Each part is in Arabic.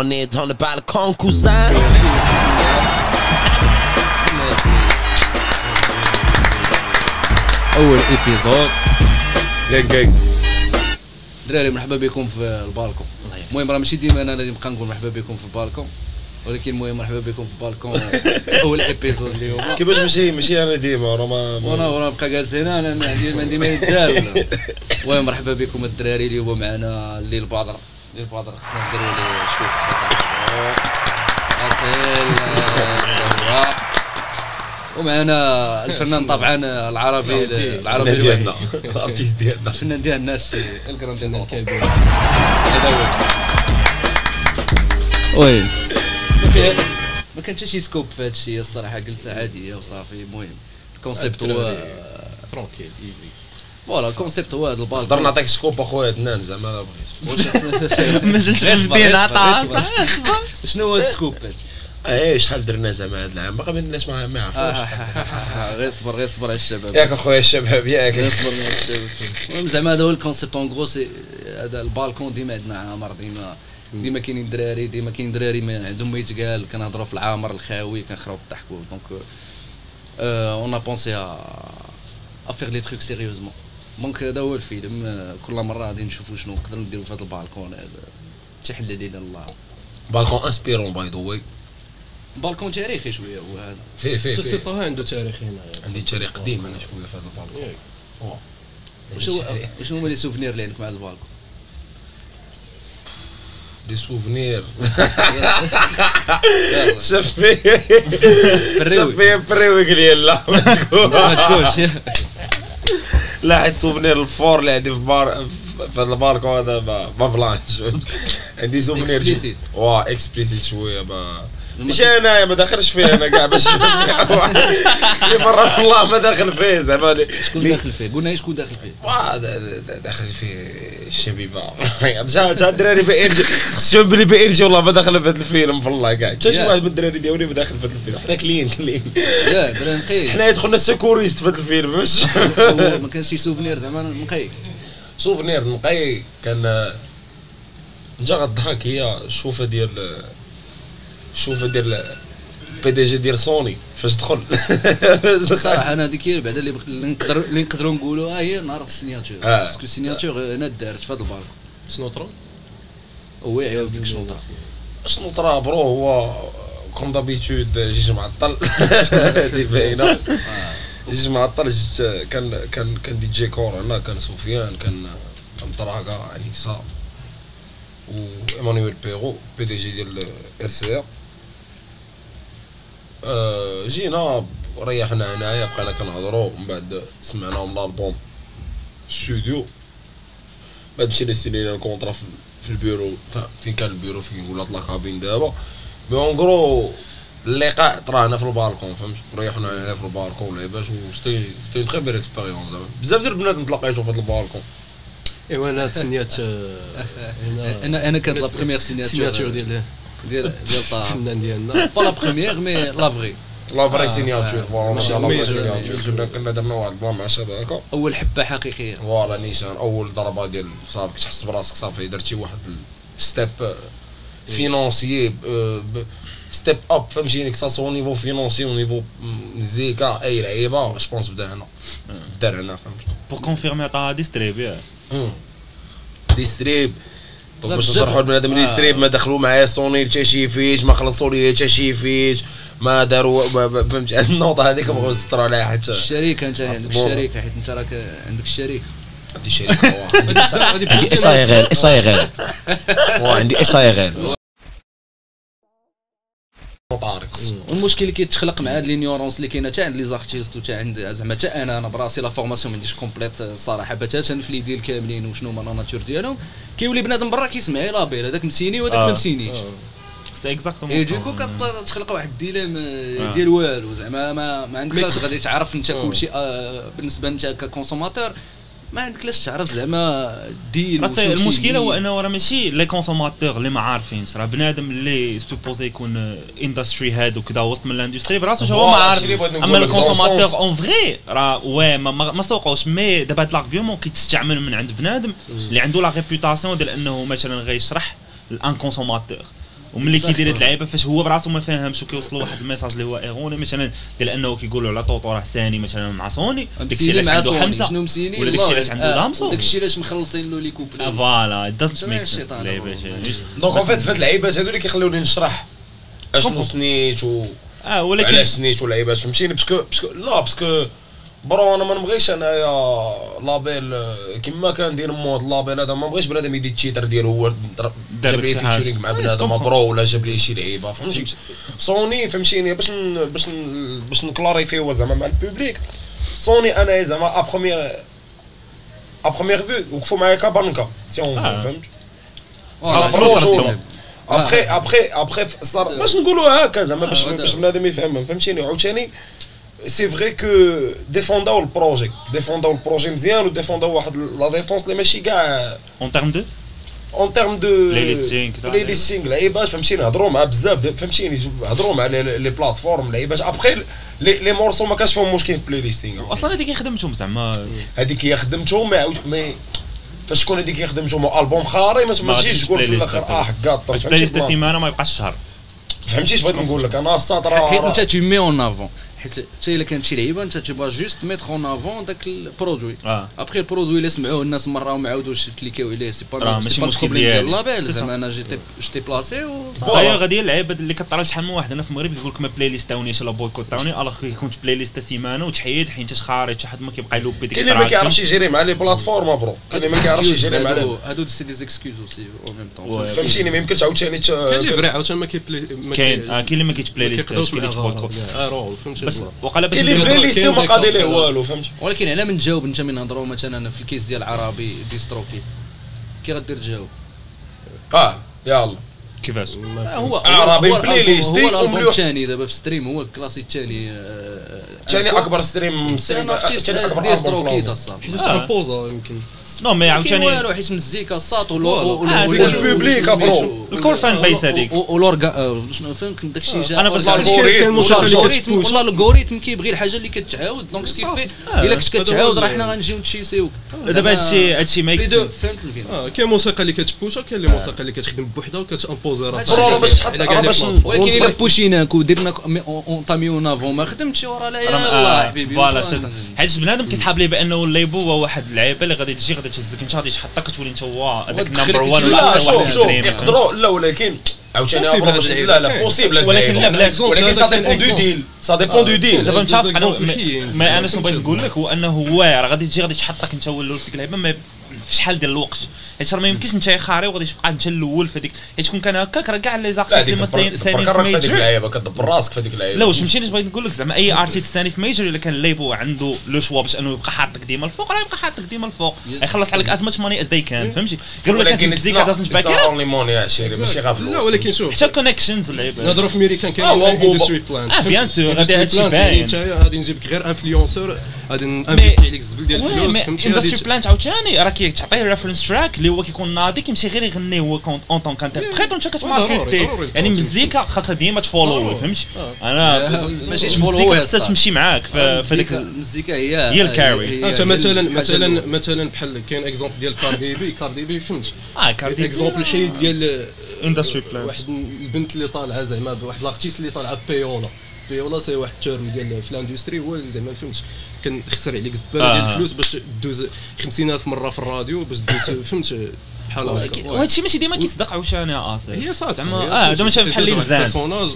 On est dans le balcon, cousin. أول épisode ياك ياك دراري مرحبا بكم في البالكون. المهم راه ماشي ديما أنا اللي نبقى نقول مرحبا بكم في البالكون. ولكن المهم مرحبا بكم في البالكون. أول épisode اليوم. كيفاش ماشي ماشي أنا ديما راه ما وأنا وأنا نبقى جالس هنا أنا ما عندي ما عندي ما يدار المهم مرحبا بكم الدراري اليوم معنا الليل بدر الليل بدر خصنا نديروا ليه شوية توا ومعنا الفنان طبعا العربي العربي ديالنا الارتيست ديالنا الفنان ديال الناس الكرام ديال الكلب وي ما فيها ما كان حتى شي سكوب في هذا الشيء الصراحه جلسه عاديه وصافي المهم ال concept هو tranquille easy voilà ال concept هو هذا نقدر البالكون نعطيك scoop أخويا عدنان زعما. غير غير صبر، عطا شنو هو ال scoop إيه شحال درنا زعما هذا العام؟ باقي ما الناس ما ما آه، يعرفوش. غير صبر غير صبر على الشباب. ياك أخويا الشباب غير ياك. صبر على الشباب. المهم زعما هذا هو ال concept. en gros c'est هذا البالكون ديما عندنا عامر ديما ديما كاينين دراري ديما كاين دراري ما عندهم ما يتقال. كنهضروا في العامر الخاوي كنخراو بالضحك donc on a pensé à faire les trucs sérieusement donc هذا هو الفيلم. كل مرة غادي نشوفوا شنو نقدروا نديروا في هذا البالكون هذا تحل لينا الله. balcon inspired by the way balcon تاريخي شوية هو هذا. في في في طه عنده تاريخ هنا. يعني. عندي تاريخ قديم أنا شوية في هذا البالكون. واش هو واش هما les souvenirs اللي عندك مع ال balcon؟ des souvenirs. شاف فيه. بريوي. شاف فيه بريوي قال لي لا ما تقولش. لا حيت سوفنير الفور اللي عندي في بار في هذا البالكون هذا ما بلانش عندي سوفنير. واه اكسبليسيت شوية ما مش أنا ما داخلش فيه أنا كاع باش اللي مرة والله ما داخل فيه زعما شكون داخل فيه؟ قلنا شكون داخل فيه؟ داخل فيه الشبيبه جا جا الدراري بي ان جي خصهم بلي بي ان جي والله ما داخل في هذا الفيلم والله كاع حتى شي. واحد من الدراري ديالي ما داخل في هذا الفيلم؟ حنا كلين كلين. يا درا نقي. حنا دخلنا سيكوريست في هذا الفيلم باش ما كانش شي سوفنير زعما نقي. سوفنير نقي كان جا غضحك هي الشوفه ديال الشوفه ديال بي دي جي ديال سوني فاش دخل. صراحة أنا هذيك هي بعدا اللي نقدر اللي نقدروا نقولوا ها هي نهار السيناتور آه. باسكو السيناتور هنا دارت في هذا البالكون سنوترون هو يعاود ديك شنو طرا. شنو طرا برو؟ هو كوم دابيتود جيج معطل هذه باينة. جيج معطل كان كان كان دي جي كور هنا كان سفيان كان كان طراقة انيسا و إيمانويل بيرو بي دي جي ديال ار سي ار جينا ريحنا هنايا بقينا كنهضروا من بعد سمعناهم الالبوم في الاستوديو. بعد مشينا سينينا ال contrat في في البيرو. ف- فين كان البيرو؟ فين ولات la cabine دابا. mais en gros اللقاء طرا هنا في البالكون فهمت؟ ريحنا هنا في البالكون لعباش و c'était c'était très belle expérience زعما بزاف ديال البنات تلاقيتو في هذا البالكون. ايوا أنا تسنيات آه، أنا أنا كانت la première signature signature ديال ديال ديال الفنان ديالنا pas la première mais la vraie la vraie signature voilà la vraie signature. كنا كنا درنا واحد البلان مع الشباب هكا اول حبه حقيقيه فوالا نيشان اول ضربه ديال صافي كتحس براسك صافي درتي واحد ستيب فينونسيي ستيب اب فهمتيني كتا سو نيفو فينونسي و نيفو مزيكا اي لعيبه جو بونس بدا هنا دار هنا فهمت بور كونفيرمي طه ديستريبي ديستريب لا باش. نشرحوا لبنادم آه. ديستريب ما دخلوا معايا سوني حتى شي فيش ما خلصوا لي حتى شي فيش ما داروا فهمت النوضه هذيك بغاو يسطروا عليها حتى الشركة أنت عندك. الشركة حيت أنت راك عندك الشركة عندي واه. عندي اس اي غير اس اي غير عندي اس اي غير طارق والمشكل اللي كيتخلق مع هاد لينيورونس اللي كاينة حتى عند لي زارتيست وتا عند زعما حتى أنا أنا براسي لا فورماسيون ما عنديش كومبليت الصراحه بتاتا في لي ديال كاملين وشنو هما لا ناتور ديالهم كيولي بنادم برا كيسمع لا بير هذاك مسيني وهذاك ما آه. مسينيش. c'est exactement et du coup كتخلق واحد ال dilemme آه، ديال والو. زعما ما ما عندكش غادي تعرف أنت كلشي آه، بالنسبة أنت ك consommateur. ما عندكش تعرف زعما دير المشكلة هو. إنه راه ماشي les consommateurs اللي ما عارفينش راه بنادم اللي supposé يكون industry هاد وكذا وسط من ال industry براسو هو ما عارف أما ال consommateur. en vrai راه واه ما, ما, ما سوقوش mais دابا هاد l'argument كيتستعمل من عند بنادم اللي عنده la réputation ديال إنه مثلا غيشرح ل un consommateur وملي كيدير هاد. اللعيبة فاش هو براسو ما فاهمش وكيوصلوا واحد ال message اللي هو erroné مثلا ديال أنه كيقولوا على طوطو راه ثاني مثلا مع سوني داكشي علاش عنده حمزه شنو م signé ولا داكشي علاش عنده Damso داكشي علاش مخلصين له les couplets. آه، voilà doesn't make اللعيبه donc en fait في هاد اللعيبات هادو اللي كيخلوني نشرح أشنو sign يت و آه ولكن علاش sign يت ولعيبات فهمتيني؟ parce que parce que لا parce que bro أنا ما نبغيش انايا label كيما كان دير مود label هذا ما بغيتش بنادم يدي ال titre ديالو هو جاب لي. featuring مع بنادم. bro ولا جاب لي شي لعيبة فهمتي سوني فهمتيني باش باش باش ن clarifi يو زعما مع ال public Sony أنا زعما à première à première vue وقفوا معايا ك banque c'est un آه. فهمت. ابخي ابخي ابخي صار باش نقولوا هكا زعما باش آه،. بنادم يفهم فهمتيني عاوتاني سي فري كو ديفونداو البروجي ديفونداو البروجي مزيان و défend او واحد la défense اللي ماشي كاع en termes de en termes de playlisting كدا. playlisting لعيبات فهمتيني هضروا مع بزاف د- فهمتيني هضروا مع les les plateformes لعيبات après les les morceaux ما كانش فيهم مشكل في playlisting أصلا هذيك خدمتهم زعما هذيك هي خدمتهم ما يعاود mais فاش تكون هذيك هي خدمتهم البوم خاري ما ما ما تجيش غاديش تقول في playlist الآخر آه حكاط باش playlist سيمانه ما يبقاش شهر فهمتي اش بغيت نقول لك أنا السطر حيت انت tu mets en avant. حيت حتى الا كانت شي لعيبه انت تبغى juste mettre en avant داك ال produit آه après ال produit اللي سمعوه الناس مره وما عاودوش cliqu يو عليه c'est pas راه ماشي مشكل ديال. label زعما. أنا جيتي جيتي placer و هي غادي اللعيبه اللي كطرا شحال من واحد هنا في المغرب يقول لك ما playlist تاوني ولا boycott تاوني alors كيكون playlist سيمانه وتحيد حيت اش خارج شي حد ما كيبقى يلوبي ديك كاين اللي ما كيعرفش يجري مع les plateformes bro كاين اللي ما كيعرفش يجري مع هادو c'est des excuses aussi au même. temps فهمتيني ما يمكنش عاوتاني كاين اللي فري عاوتاني ما كاين آه، كاين اللي ما كيتش بلاي ما ليست كاين اللي فهمتي بس وقال باش اللي وما ديك قادي ليه. والو فهمتي ولكن على من تجاوب انت من نهضروا مثلا في الكيس ديال عربي ديستروكي كي غدير تجاوب آه يلا. كيفاش؟ آه، هو عربي هو بلاي الألبوم- ليست هو الألبوم. الثاني دابا في ستريم هو الكلاسي الثاني ثاني أكبر ستريم ستريم ثاني أكبر ديستروكي الصاحب حيت آه. امبوزا يمكن. نو مي كاين عاوتاني والو حيت مزيكا الساط آه، البوبليك، أبرو. الكور فان بيس هذيك ولورغا شنو فهمت داك الشيء جا كاين كتبوش. والله الالغوريثم كيبغي الحاجة اللي كتعاود دونك سكيفي آه. الا كنت كتعاود راه حنا غنجيو نتشيسيوك دابا هادشي هادشي ميك فهمت الفيلم آه كاين موسيقى اللي كتبوشا كاين اللي موسيقى اللي كتخدم بوحدها وكتامبوزي راسها باش تحط باش. ولكن الا بوشيناك ودرنا اون طاميو نافون ما خدمتش وراه لا يلاه حبيبي فوالا حيت بنادم كيسحاب ليه بانه ال label هو واحد اللعيبه اللي غادي تجي غادي تهزك انت غادي تحطك كتولي انت هو هذاك ال number 1 تجي- ولا لا حتى واحد شوف يقدروا لا ولكن عاوتاني لا لا. possible ولكن لا، بالعكس. ولكن ça dépend du. deal ça dépend du deal دابا زيك أنا ما- أنا شنو بغيت نقول لك هو أنه هو راه غادي تجي غادي تحطك أنت هو الأول في ديك اللعبه ما في شحال ديال الوقت. حيت راه ما يمكنش انت خاري وغادي تبقى انت الأول في هذيك حيت كون كان هكاك راه كاع les artistes ديك اللي دبر في كرك في هذيك major اللعيبه كدبر راسك في هذيك اللعيبه لا واش ماشي بغيت نقول لك زعما أي artiste ثاني في major إلا كان ال label عنده le choix باش أنه يبقى حاطك ديما الفوق راه يبقى حاطك ديما الفوق. يخلص عليك as much money as they can فهمتي؟ غير ولا كانت ولكن المزيكا doesn't باك only money يا chéri ماشي غير فلوس لا ولكن شوف حتى connections اللعيبه نهضروا في ميريكان آه، كاين industry plant آه، bien sûr، غادي هادشي باين. غادي نجيبك غير influenceur غادي ن investir عليك الزبل ديال الفلوس فهمتي industry plant عاوتاني راه كيعطيه reference track اللي هو كيكون ناضي كيمشي غير يغني هو كونت en tant qu'interprète وانت كت market ي يعني. مزيكا خاصها ديما ضروري. فهمتي أنا ماشي المزيكا خاصها تمشي معاك في ديك المزيكا هي هي الكاري. انت مثلا مثلا. مثلا بحال كاين exemple ديال Cardi B Cardi B فهمت آه Cardi exemple الحيد ديال industry plant واحد البنت اللي طالعه زعما واحد ال artiste اللي طالعه payola payola c'est واحد ال terme ديال في ال industry هو اللي زعما فهمت كان خسر عليك زباله آه. ديال الفلوس باش دوز 50000 مره في الراديو باش دوز فهمت بحال هكا وهادشي ماشي ديما كيصدق عاوتاني أصلا هي صافي زعما آه دابا مثلا بحال Lil Xan personnage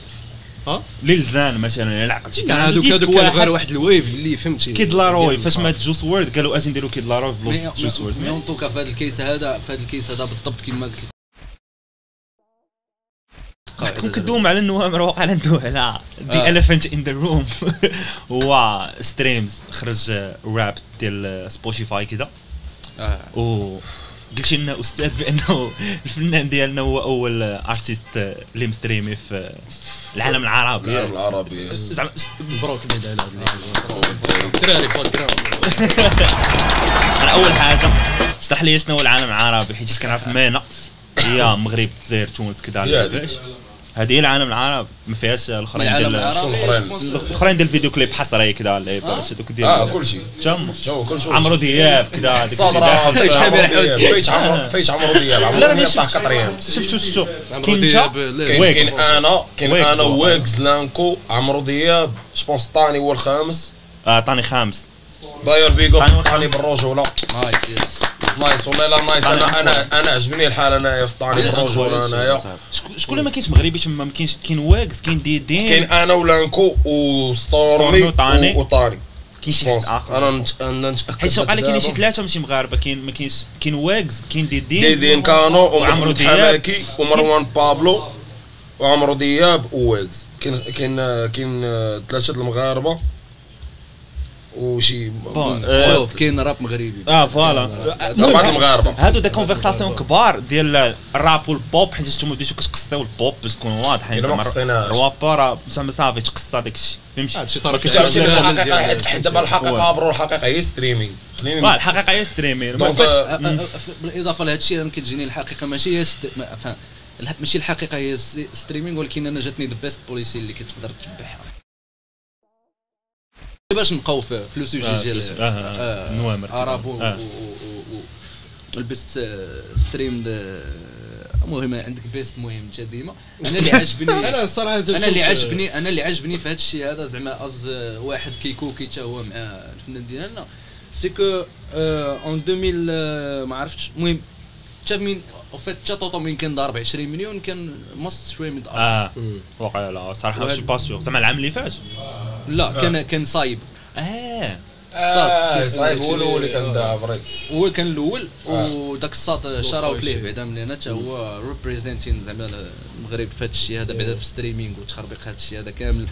Lil Xan مثلا الا عقلتي كاع هادوك هادوك كان غير واحد ال wave اللي فهمتي Kid Laroi فاش. مات Juice WRLD قالوا أجي نديروا Kid Laroi في بلاصة Juice WRLD mais en tout cas في هذا ال case هذا في هذا ال case هذا بالضبط كما قلت لك كون كدوم على النوامر وقع على ندوي على the آه. elephant in the room هو streams خرج Wrapped ديال Spotify كذا آه. و قلت لنا أستاذ بأنه الفنان ديالنا هو أول artiste اللي م streamé في العالم العربي. العالم العربي. زعما مبروك بعد على الدراري أنا أول حاجة اشرح لي شنو هو العالم العربي حيت كنعرف مانا هي المغرب الجزائر تونس كذا هذه العالم العرب؟ ما فيهاش الاخرين ديال الاخرين ديال الفيديو كليب حصريه كذا اللي آه. هذوك ديال آه كل شيء. تم شو كل شيء. عمرو دياب كذا داك الشيء. شامل عمرو. فيش عمرو دياب. عمرو لا راني تاع شفت قطريان. شفتو شفتو كاين. كاين أنا كاين أنا. ويكس لانكو عمرو دياب جوبونس طاني هو الخامس؟ آه عطاني خامس. داير بيكو طاني طاني. بالرجوله نايس يس نايس والله لا نايس. أنا أنا أنا عجبني الحال. انايا في الطاني بالرجوله انايا شكون شكون اللي ما كاينش مغربي؟ تما ما كاينش كاين واكس كاين ديدين كاين أنا ولانكو ستورمي وستورمي وطاني. وطاني. كاين شي أنا آخر. أنا نتأكد حيت وقع لي كاين شي. ثلاثة ماشي مغاربة كاين ما كاينش كاين واكس كاين ديدين ديدين كانو وعمرو دياب. ومروان بابلو وعمرو دياب وويجز. كاين كاين كاين ثلاثة المغاربة. وشي bon، آه، شوف كاين راب مغربي. آه voilà. اربعه المغاربه هادو des conversations كبار ديال الراب والبوب حيت نتوما بديتو كتقصيو البوب باش تكون واضح إلا ما قصيناش. الرابا راه زعما صافي تقصى داك الشيء فهمتي؟ هادشي طرف. الحقيقة؟ حيت- دابا الحقيقة bro الحقيقة هي streaming الحقيقة هي streaming donc أ- آه، أ- أ- بالإضافة لهذا الشيء أنا كتجيني الحقيقة. ماشي هي ماشي الحقيقة هي streaming ولكن أنا جاتني the best policy اللي كتقدر تتبعها. باش نبقاو في le sujet آه، ديال آه، آه، آه، نوامر. اراب آه. ال best stream المهم عندك best مهم انت ديما. أنا اللي عجبني أنا الصراحة أنا اللي عجبني أنا اللي عجبني في هذا الشيء هذا زعما أز واحد كيكوكي حتى هو مع الفنان ديالنا. c'est que en 2000 آه، ما عرفتش. المهم حتى من أو فيت حتى طوطو من كان ضارب 20 مليون كان ماست ستريم آه. واقع لا صراحة شو با سيغ زعما العام اللي فات. لا كان كان صايب. آه. آه، كيف- صايب. هو الأول اللي كان دابري هو كان الأول آه. وداك الساط شراوت ليه بعدا من هنا حتى هو ريبريزنتين زعما المغرب في هذا الشيء هذا بعدا في ستريمينغ وتخربيق هذا الشيء هذا كامل.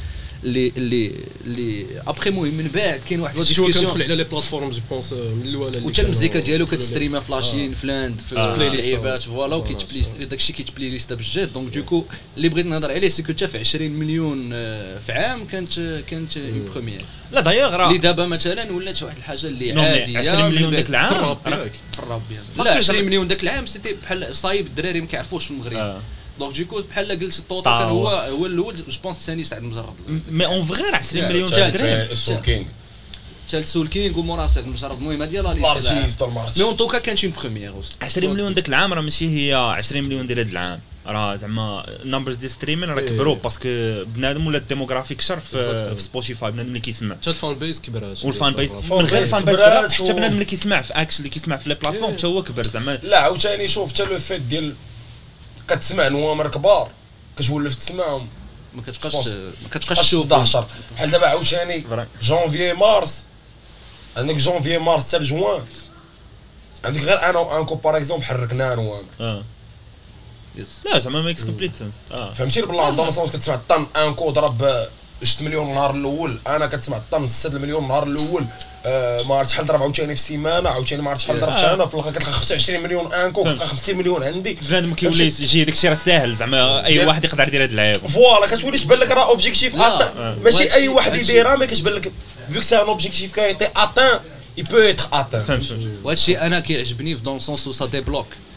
اللي اللي اللي ابخي المهم من بعد كاين واحد لا شو كندخل ديسكسيون على لي بلاتفورم جو بونس من اللي وتا المزيكا ديالو كتستريما في لاشين في لاند في آه. في بلاي ليست. لعيبات فوالا وكيتبلي داكشي كيتبلي ليست بجد دونك دوكو اللي بغيت نهضر عليه سي كو حتى في 20 مليون في عام كانت كانت اون بروميير لا دايوغ راه اللي دابا مثلا ولات واحد الحاجة اللي عاديه 20 من مليون. داك العام في الراب لا كاينش 20 راه- مليون داك العام سيتي بحال صايب الدراري ما كيعرفوش في المغرب. دونك دوكو بحال قلت الطوطو طاو. كان هو هو الأول جو بونس الثاني سعد مجرد mais en vrai راه 20 Yeah, مليون تشال- تشتري سول كينغ ثالث سول كينغ ومورا سعد مجرد المهم هذه la liste mais en tout cas كانت une première 20 مليون داك العام راه ماشي هي 20 مليون ديال هذا العام راه زعما ال numbers ديال streaming راه. كبروا parce que بنادم ولا ال démographie كثر في, سبوتيفاي بنادم اللي كيسمع حتى ال fan base كبرات وال fan ال fan من غير ال fan و- حتى بنادم اللي كيسمع في إكس اللي كيسمع في les plateformes. حتى هو كبر زعما لا عاوتاني شوف حتى le fait ديال كتسمع نوامر كبار كتولف تسمعهم. ما كتبقاش. ما كتبقاش تشوف 11 بحال دابا عاوتاني فري. جونفيي مارس. عندك جونفيي مارس حتى لجوان عندك غير أنا وأنكو باغ اكزومبل حركنا نوامر. آه. يس. لا زعما ميكس كومبليت سنس فهمتي؟ البلان دون سونس كتسمع الطن أنكو ضرب 6 مليون النهار الأول. أنا كتسمع الطن 6 مليون النهار الأول. آه ما عرفت شحال ضرب عاوتاني في سيمانة عاوتاني ما عرفت شحال ضرب آه. أنا في الآخر كتلقى 25 مليون أنكو. كتلقى 50 مليون عندي. بنادم كيولي يجي داك الشيء راه ساهل زعما أي واحد يقدر يدير هاد اللعيبة. فوالا كتولي تبان لك راه اوبجيكتيف لا. آه. ماشي أي وهادشي- واحد يديرها مي كتبان لك. فيك سي ان اوبجيكتيف كي ايتي اتان اي بو ايتر اتان الشيء أنا كيعجبني في دون سونس و سا ديبلوك آه،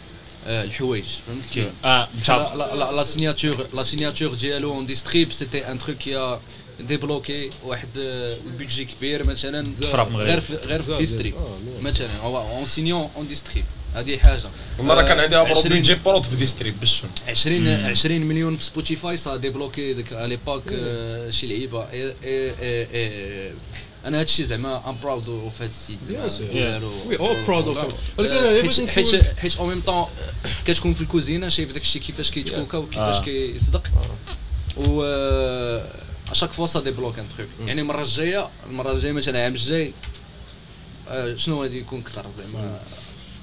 الحوايج فهمت آه لا متفق لا لا لا سيناتور لا سيناتور ديالو اون ديستريب سيتي ان تروك كي ديبلوكي واحد آه، البيدجي كبير مثلا فراب مغربي. غير في غير في بزاف ديستريب ديال- آه، مية. مثلا هو اون سينيون اون ديستريب هذه حاجة أنا راه كان عندي ابرو 20 بيجي بروت في ديستريب باش تفهم 20 20 مليون في سبوتيفاي سا ديبلوكي ديك على ليبوك آه، شي لعيبه أنا هادشي زعما ام براود اوف. ديالو. We all proud of him. ولكن حيت حيت أو ميم طون كتكون في الكوزينة شايف داك الشيء كيفاش كيتكوكا وكيفاش آه. كيصدق. و اشاك فوا سا ديبلوك ان تروك يعني المره الجايه المرة الجاية مثلا العام الجاي آه، شنو غادي يكون كثر زعما؟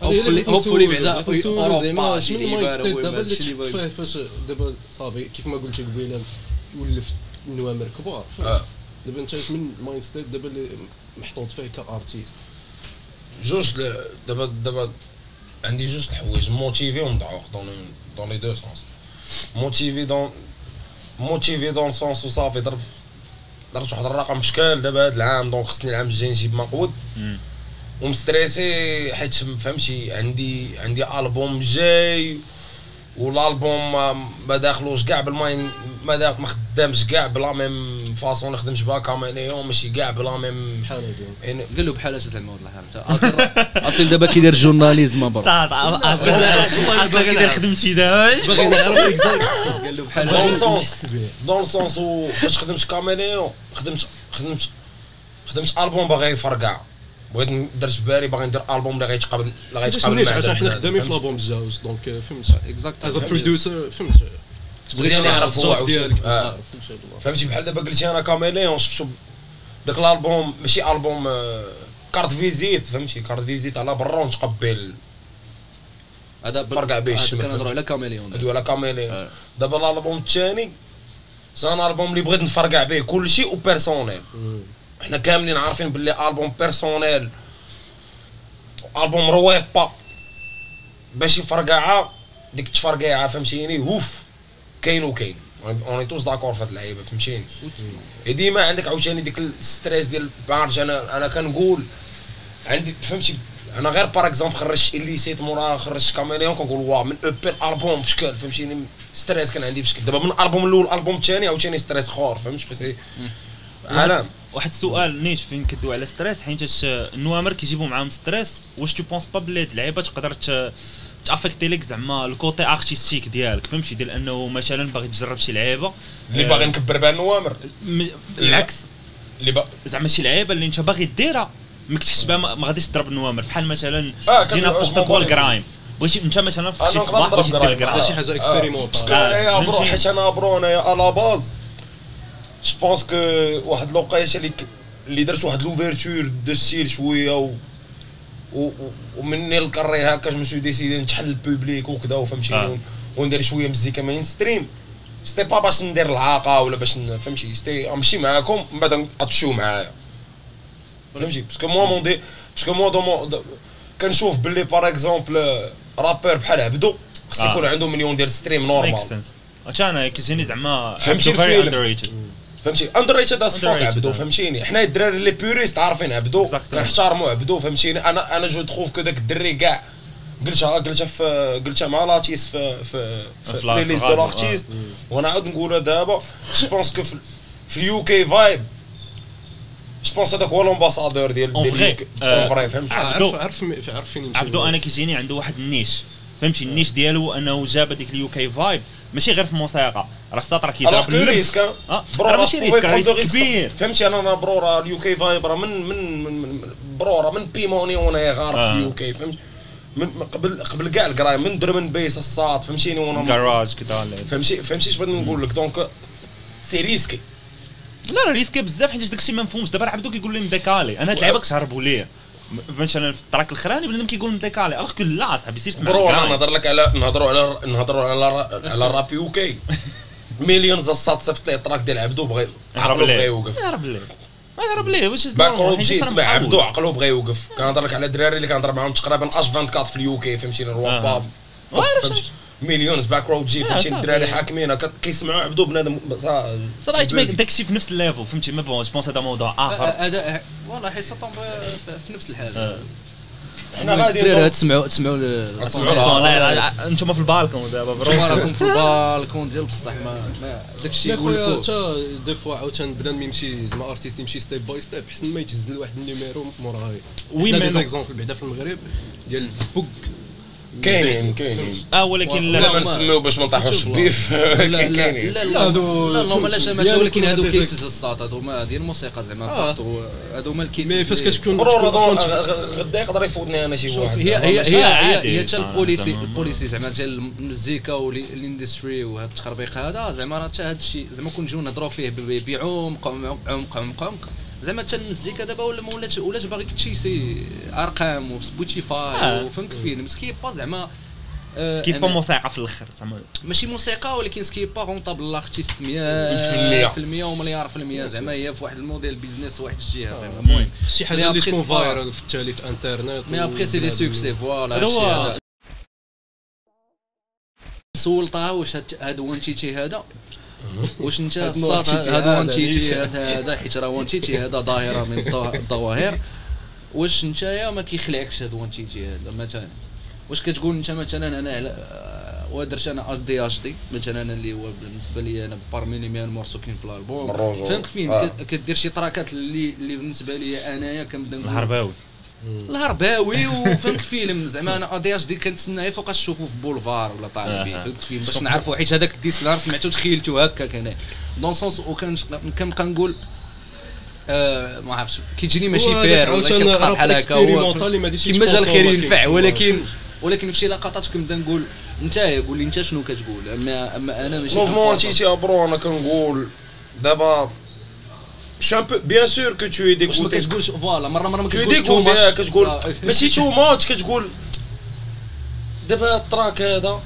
hopefully hopefully بعدا شي شنو ال mindset دابا اللي. فيه فاش دابا صافي كيف ما قلتي قبيلة ولف نوامر كبار. آه. دابا انت من ال mindset دابا اللي محطوط فيه ك artiste. جوج دابا دابا عندي جوج الحوايج. motivé ومضعوق dans dans les deux sens motivé dans motivé dans un sens وصافي ضرب ضربت واحد الرقم شكال دابا هاد العام دونك خصني العام الجاي نجيب مقود. ومستريسي حيت فهمتي عندي عندي البوم جاي. والالبوم ما- داخلوش كاع بالماين ما ما خدامش كاع بلا ميم فاصون اللي خدمش بها كاميليون ماشي كاع بلا ميم بحال زين يعني قال له بحال اسد الموت الله يرحمه اصيل دابا كيدير جورناليزم برا أصلا كيدير خدمت شي دابا باغي نعرف اكزاكت قال له بحال دون. سونس دون سونس فاش خدمت كاميليون خدمت خدمت خدمت البوم باغي يفرقع بغيت في بالي باغي ندير ألبوم اللي غيتقابل اللي غيتقابل علاش مع عشان حنا خدامين في؟ لابوم بجوج دونك فهمت. اكزاكت از برودوسر فهمت. مزيان يعرف هو. آه. فهمتي بحال دابا قلتي أنا كاميليون شفتو داك الألبوم ماشي ألبوم آه، كارت فيزيت فهمتي؟ كارت فيزيت على برا ونتقبل. هذا فرقع به هذا الشمال، كنهضروا؟ على كاميليون هادو على كاميليون آه. دابا الألبوم الثاني صار الالبوم اللي بغيت نفرقع به كلشي و personnel حنا كاملين عارفين باللي ألبوم personnel ألبوم رويبا باش يفرقعها ديك التفرقيعه فهمتيني؟ أوف. كاين وكاين. on est tous d'accord في هاد اللعيبة فهمتيني؟ ديما عندك عاوتاني ديك ال stress ديال عرفتش أنا أنا كنقول عندي فهمتي؟ أنا غير par exemple خرجت اللي سيت مورا خرجت كاميليون كنقول واه من أو بي الالبوم بشكل فهمتيني؟ stress كان عندي بشكل. دابا من الالبوم الأول الالبوم الثاني عاوتاني stress اخر فهمت؟ بس عالم واحد السؤال نيش فين كدوي على stress؟ حيتاش النوامر كيجيبوا معاهم stress واش tu penses pas بلي هاد اللعيبة تقدر ت- ت affecter لك زعما ال côté artistique ديالك فهمتي؟ ديال أنه مثلا باغي تجرب شي لعيبة. اللي آه، باغي نكبر بها النوامر بالعكس اللي با... زعما شي لعيبة اللي انت باغي ديرها ما كتحس بها ما ما غاديش تضرب النوامر بحال مثلا آه، جينا كول واش كرايم بغيتي انت مثلا في أنا شي صباح بغيتي دير كرايم. كرايم شي حاجة اكسبيريمونت باسكو انايا برو فهمتي؟ حيت أنا برو انايا الا باز جو بونس كو واحد الوقيته اللي اللي درت واحد لوفيرتور دو ستيل شوية و ومني الكري هكا جو سو ديسيدي نتحل البوبليك وكذا وفهمتي آه. وندير شوية مزيكا مين ستريم ستي با باش ندير العاقة ولا باش فهمتي. ستي نمشي معاكم من بعد نقطشوا معايا. فهمتي؟ باسكو موا مون دي باسكو موا دو كنشوف باللي باغ اكزومبل رابور بحال عبدو خص آه. يكون عنده مليون ديال ستريم ميك نورمال سنس أنا كيجيني زعما فهمتي الفيلم؟ فهمتي؟ اندر ريتد اس فوك عبدو. فهمتيني حنا الدراري اللي بيوريست عارفين عبدو Exactly. كنحتارموا عبدو فهمتيني أنا أنا جو تخوف كو داك الدري كاع قلتها قلتها في قلتها مع لاتيس في في في ليست دو لارتيست وأنا عاود نقولها دابا جو بونس كو في في اليو كي فايب جو بونس هذاك هو لومباسادور ديال vrai, اليو آه، فري فهمتي؟ عبدو. عرف عرف عرف فين عبدو أنا كيجيني عنده واحد النيش. فهمتي؟ النيش ديالو أنه جاب هذيك اليو كي فايب ماشي غير في الموسيقى راه الوغ كيضرب برو راه راه ماشي ريسك راه كبير فهمتي أنا أنا برو راه اليو كي فايب راه من من من- برو راه من بيموني وأنا غارق في. اليو كي فهمت من قبل قبل كاع الكراي من درمن بيس الصاد فهمتيني وأنا كراج كذا فهمتي فهمتي اش بغيت نقول لك دونك سي ريسكي لا راه ريسكي بزاف حيت داكشي ما مفهومش دابا راه عبدو كيقول لي مديكالي أنا هاد اللعيبه كتهربوا ليا م- مثلا في التراك الخراني بنادم كيقول مديكالي الوغ كو لا صاحبي سير تسمع برو. نهضر لك على نهضروا على نهضروا على على الراب يو كي مليونز الصاد صيفط ليه التراك ديال عبدو بغى عقلو بغى يوقف. يهرب ليه. يهرب ليه واش باكرو جي سمع عبدو عقلو بغى يوقف. كنهضر لك على الدراري اللي كنهضر معاهم تقريبا اش 24 في اليو كي فهمتيني آه. الرواب وعارف فهمتي مليونز باك رو جي آه، فهمتيني؟ صافي. الدراري حاكمين كيسمعوا عبدو بنادم صراحة داكشي في نفس الليفل فهمتي ما بون جو بونس هذا موضوع آخر. هذا والله حيت طون في نفس الحاله آه. حنا غادي الدراري تسمعوا تسمعوا أنتم في البالكون دابا برو راكم في البالكون ديال بصح ما ما داكشي يقول خويا حتى دي فوا عاوتاني بنادم يمشي زعما ارتيست يمشي ستيب باي ستيب حسن ما يتهز لواحد النيميرو موراها وي مي. زيكزومبل بعدا في المغرب ديال بوك. كاينين كاينين آه ولكن لا لا ما نسميو باش ما نطيحوش في البيف لا لا كاينين لا لا، لا هادو لا ولكن هادو هاد كيسز السطات هادو ما ديال الموسيقى زعما. بارتو هادو هما الكيسز مي فاش اللي- كتكون غدا يقدر يفوتني أنا شي واحد هي هي هي هي حتى البوليسي البوليسي زعما ديال المزيكا والاندستري وهذا التخربيق هذا زعما راه حتى هذا الشيء زعما كون نجيو نهضروا فيه بعمق عمق عمق عمق عمق زعما حتى المزيكا دابا ولا ما ولات ولات باغي تشيسي أرقام وسبوتيفاي آه. وفهمت فين مسكي با زعما آه، كيبا أنا- موسيقى في الأخر زعما. ماشي موسيقى ولكن سكي با رونطابل لارتيست 100 بالمية. في المية ومليار في المية. زعما هي في واحد الموديل بيزنس واحد الجهة زعما. المهم شي حاجة اللي تكون فايرال في التالي في انترنت مي ابخي سي دي سوكسي فوالا هذا هو. هذا سولتها واش هاد- هاد وان تيتي هذا؟ واش انت وان هذا تيتي ليش؟ هذا هذا حيت راه وان تيتي هذا ظاهرة من الظواهر واش نتايا ما كيخلعكش هاد وان تيتي هذا مثلا واش كتقول انت مثلا أنا على ودرت أنا أس دي اش دي مثلا أنا اللي هو بالنسبة لي أنا بارمي لي ميان مورسو كاين في الالبوم. فهمت فين آه. كدير شي تراكات اللي اللي بالنسبة لي أنايا كنبدأ نقول الهرباوي الهرباوي وفهمت الفيلم زعما أنا ادي اش دي كنتسناه فوقاش نشوفو في بولفار ولا طالع بيه آه. فهمت فين باش نعرفو حيت هذاك الديسك نهار سمعتو تخيلتو هكاك أنا دون سونس وكنبقى نقول آه ما عرفتش كيجيني ماشي فير ولا شي لقطه بحال هكا هو كيما جا الخير ينفع. ولكن. ولكن في شي لقطات كنبدا نقول انت قول لي انت شنو كتقول؟ اما أما أنا ماشي موفمون. تيتي برو أنا كنقول دابا بو بيان سور كو تو واش ما كتقولش فوالا مره مره ما كتقولش تو ماتش كتقول ماشي تو ماتش كتقول دابا التراك هذا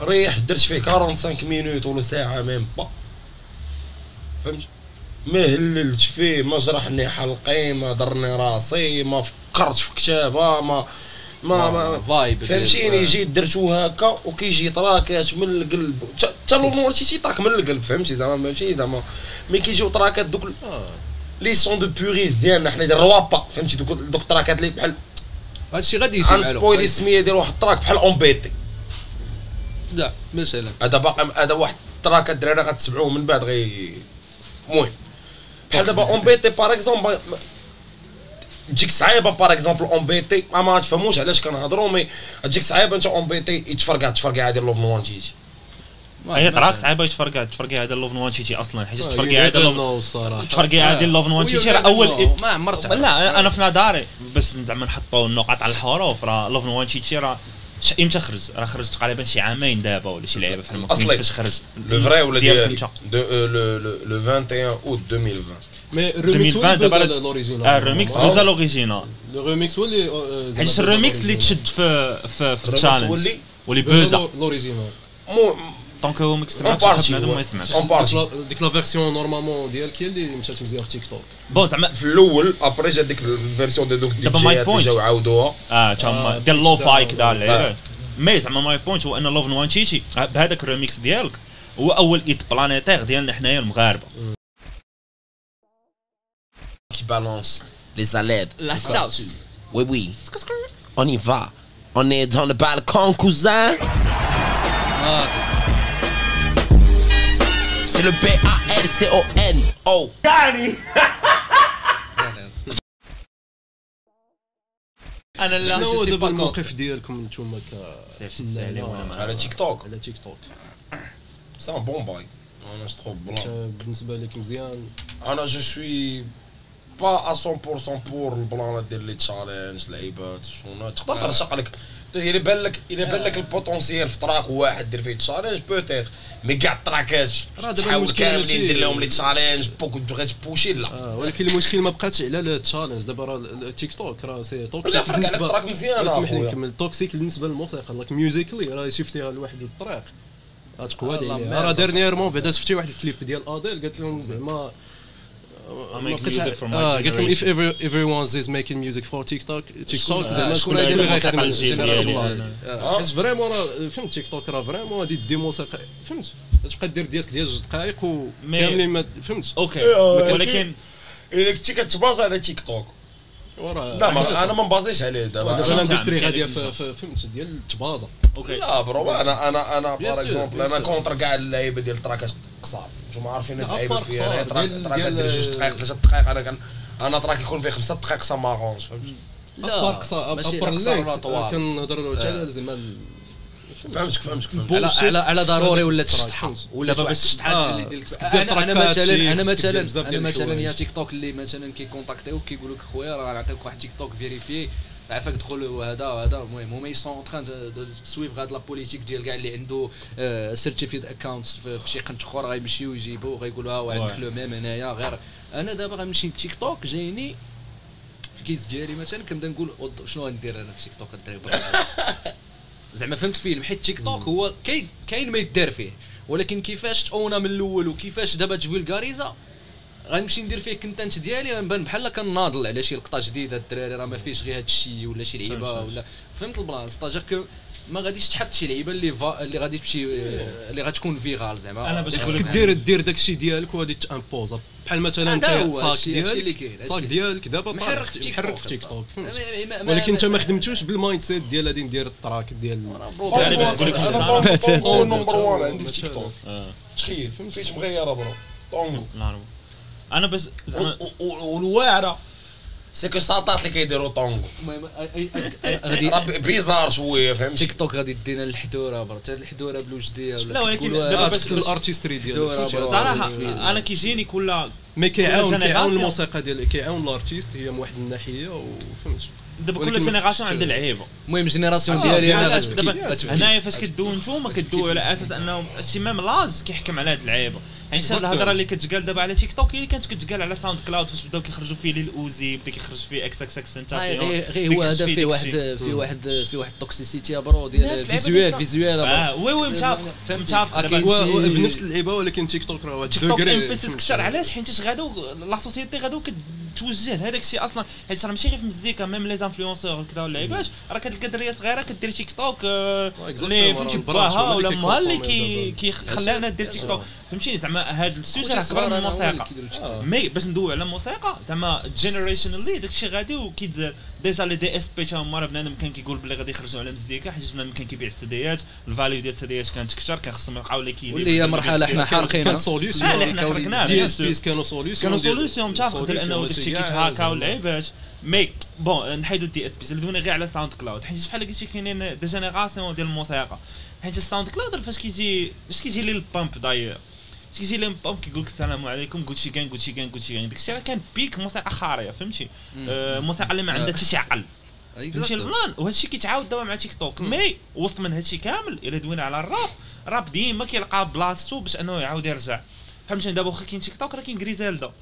ريح درت فيه 45 مينوت ولا ساعه ميم با فهمت ما هللتش فيه ما جرحني حلقي ما ضرني راسي ما فكرتش في كتابه ما ما ما فايب فهمتيني؟ جيت درتو هكا وكيجي تراكات من القلب. حتى لو شي تراك من القلب فهمتي؟ زعما ماشي زعما. مي كيجيو تراكات دوك ال- لي سون دو بوريز ديالنا حنا ديال الروابا فهمتي؟ دوك دوك التراكات اللي بحال هادشي غادي يجي عن معلوم. سبويلي السميه ديال واحد التراك بحال اون لا مثلا. هذا باقي هذا واحد التراك الدراري غتسمعوه من بعد غي المهم. بحال دابا اون بي تي باغ اكزومبل تجيك صعيبة باغ اكزومبل اون بي تي ما ما تفهموش علاش كنهضروا مي تجيك صعيبة انت اون بي تي يتفرقع تفرقع هذه لوف نوان تيجي. هي تراك صعيبة يتفرقع تفرقع هذا لوف نوان تيتي أصلا. حيت تفرقع هذا هذا لوف الصراحه تفرقع هذا لوف نوان تيتي راه اول ما عمرت لا أنا في نظري بس زعما نحطوا النقاط على الحروف. راه لوف نوان تيتي راه ش- إمتى خرج؟ راه خرج تقريبا شي عامين دابا ولا شي لعيبة فهمت أصلي. فاش خرج؟ لو فري ولا ديالك انت لو لو 21 اوت 2020 مي الريميكس هو 2020 اللي دابا بوزا لوريجينال آه الريميكس. بوزا لوريجينال الريميكس هو اللي بوزا الريميكس اللي. تشد في في في ال challenge واللي- بوزا بوزا l'- l'original mais donc هو ما party, بنادم ما. يسمعش. ديك لا- version normalement ديالك هي اللي مشات مزيان في تيك توك bon زعما في الأول après جات ديك ال version ديال دوك point. جاو عاودوها آه تما ديال lo-fi. كدا. mais زعما my point هو ان Love Nwantiti بهذاك الريميكس ديالك هو اول hit planétaire ديالنا حنايا المغاربه qui balance les alèbres. لا ساوس Oui, oui. On y va. On est dans le balcon, cousin. C'est le B-A-L-C-O-N. Oh. أنا لا شنو هو سي دابا با الموقف ديالكم نتوما تسالي وأنا ك معاك. على تيك توك على تيك توك سي ان بون باي أنا جو تروف بلان آه، بالنسبة لك مزيان أنا جو سوي با 100% بور البلانات ديال لي تشالنج لعيبات شونا تقدر ترشق لك الا بان لك الا بان لك البوتونسيال في تراك واحد دير فيه تشالنج بوتيت مي كاع التراكات تحاول كاملين دير لهم لي تشالنج بوك تبغي تبوشي لا آه، ولكن المشكل ما بقاتش على التشالنج دابا راه التيك توك راه سي توكسيك لا، فرق عليك تراك مزيان لا، سمح لي. نكمل توكسيك بالنسبة للموسيقى. لاك ميوزيكلي راه شفتيها لواحد الطريق. غتقوى عليها. راه dernièrement بعدا شفتي واحد الكليب ديال Adele قالت لهم زعما آه قالت لهم if generation. ever everyone is making music for تيك توك تيك توك زعما شكون اللي غيخدم أنا. حيت vraiment راه فهمت تيك توك راه vraiment هادي دي موسيقى فهمت تبقى دير disque ديال جوج دقائق و mais- كاملين ما فهمت OK ولكن الا كنتي كتبازا على تيك توك لا ما أنا ما نبازيش عليه دابا دابا ال industry غاديه فهمت ديال التبازه OK لا bro أنا أنا أنا sûr, exemple أنا. contre كاع اللعيبه ديال التراكات قصار. نتوما عارفين لا، اللعيبه فيها track ديال جوج دقائق ثلاثة دقائق أنا كان أنا track يكون فيه خمسة دقائق سا فهمت؟ à part قصار ماشي à part. كنهضروا حتى على زعما ال- فهمتك فهمتك فهمتك. على. على على ضروري ولا track، تشطحه فهمت. ولا باش- الشطحات آه، اللي ديال خصك دير أنا أنا مثلا أنا دير مثلا أنا مثلا. يا تيك توك اللي مثلا كيكونتاكتيوك كيقول لك خويا راه غنعطيك واحد تيك توك vérifié. عافاك دخل وهذا وهذا المهم هما ils sont en train de suivre هاد la politique ديال كاع اللي عنده certified account في شي قنت اخر غيمشيو يجيبوا غيقولوا ها عندك. le même هنايا. غير أنا دابا غنمشي لتيك توك جايني في case ديالي مثلا كنبدا نقول "أوض- شنو غندير أنا في تيك توك؟ الدراري زعما فهمت فيلم حيت تيك توك هو كاين كاين ما يدار فيه. ولكن كيفاش تأونا من الأول وكيفاش دابا تفولغاريزا غنمشي ندير فيه content ديالي غنبان بحال كناضل على شي لقطة جديدة الدراري راه ما فيش غير هاد الشيء ولا شي لعيبة فهمت. ولا فهمت البلان ستاجير كو ما غاديش تحط شي لعيبة اللي فا... اللي غادي تمشي اللي غتكون فيغال زعما أنا باش لك دير دير داكشي ديالك وغادي تامبوزا بحال مثلا انت هذا صاك ديالك صاك. ديالك دابا محرك في تيك توك ولكن انت ما خدمتوش بالمايند سيت ديال غادي ندير التراك ديال يعني باش نقول لك أنا. نمبر وان عندي في تيك. توك. تخيل فايت مغيره برو طونغو. أنا بس زعما والواعره سي كو ساطات اللي كيديروا أي- غادي راه بي- بيزار شوية فهمتي تيك توك غادي دينا الحدورة برا حتى الحدورة بلوجديه ولا لا، ولكن دابا باش- الارتيستري؟ برا. صراحة أنا كيجيني كل مي كيعاون كيعاون. الموسيقى ديال كيعاون الارتيست هي من واحد الناحية وفهمتي دابا كل جينيراسيون عندها لعيبه المهم جينيراسيون آه، ديالي أنا دابا. هنايا فاش كدوي نتوما كدوي على أساس انهم شي ميم لاج كيحكم على هاد اللعيبه يعني شحال Exactement. الهضرة اللي كتقال دابا على تيك توك هي اللي كانت كتقال على ساوند كلاود فاش بداو كيخرجوا فيه ليل أوزي بدا كيخرج فيه إكس إكس إكس آه، سنتاسيون غير هو هذا فيه واحد فيه واحد فيه واحد toxicité يا bro ديال visual visual آه oui oui شي- و- و- بنفس اللعيبه ولكن تيك توك راه تيك توك انفيسيس كثر علاش؟ حيت غادو la société غادو كتوجه لهذاك الشيء أصلا حيت راه ماشي غير في المزيكا même les influenceurs وكذا واللعيبات راه كتلقى دريه صغيرة كدير تيك توك آه،. اللي فهمتي باها اللي ولا امها اللي كي. كيخلينا ندير تيك توك فهمتي زعما هذا ال sujet راه كبر من اللي الموسيقى. آه. mais باش ندوي على الموسيقى زعما generationally داكشي غادي وكيتزاد ديجا لي دي اس بي تا هما راه بنادم كان كيقول بلي غادي يخرجوا على مزيكا حيت بنادم كان كيبيع السديات الفاليو ديال السديات كانت كثر كان خصهم يلقاو لي كيلي واللي هي مرحلة حنا حارقين كانت اللي حركناها دي اس. بيز كانوا سوليوشن كانوا سوليسيون متعرف لأنه داكشي كيتهاكا واللعيبات مي بون نحيدو الدي اس بي دوينا غير على ساوند كلاود حيت شحال قلتي كاينين دي جينيراسيون ديال الموسيقى. حيت الساوند كلاود فاش كيجي فاش كيجي لي البامب داير فاش كيجي لي البامب كيقول لك السلام عليكم غوتشي كان غوتشي كان غوتشي كان داكشي راه كان بيك موسيقى خارية فهمتي؟ آه، موسيقى اللي ما عندها حتى شي عقل. فهمتي. ال plan وهذا الشيء كيتعاود دابا مع تيك توك mais وسط من هذا الشيء كامل إلا دوينا على الراب الراب ديما كيلقى بلاصتو باش أنه يعاود يرجع. فهمتني دابا واخا كاين تيك توك راه كاين غريزيلدا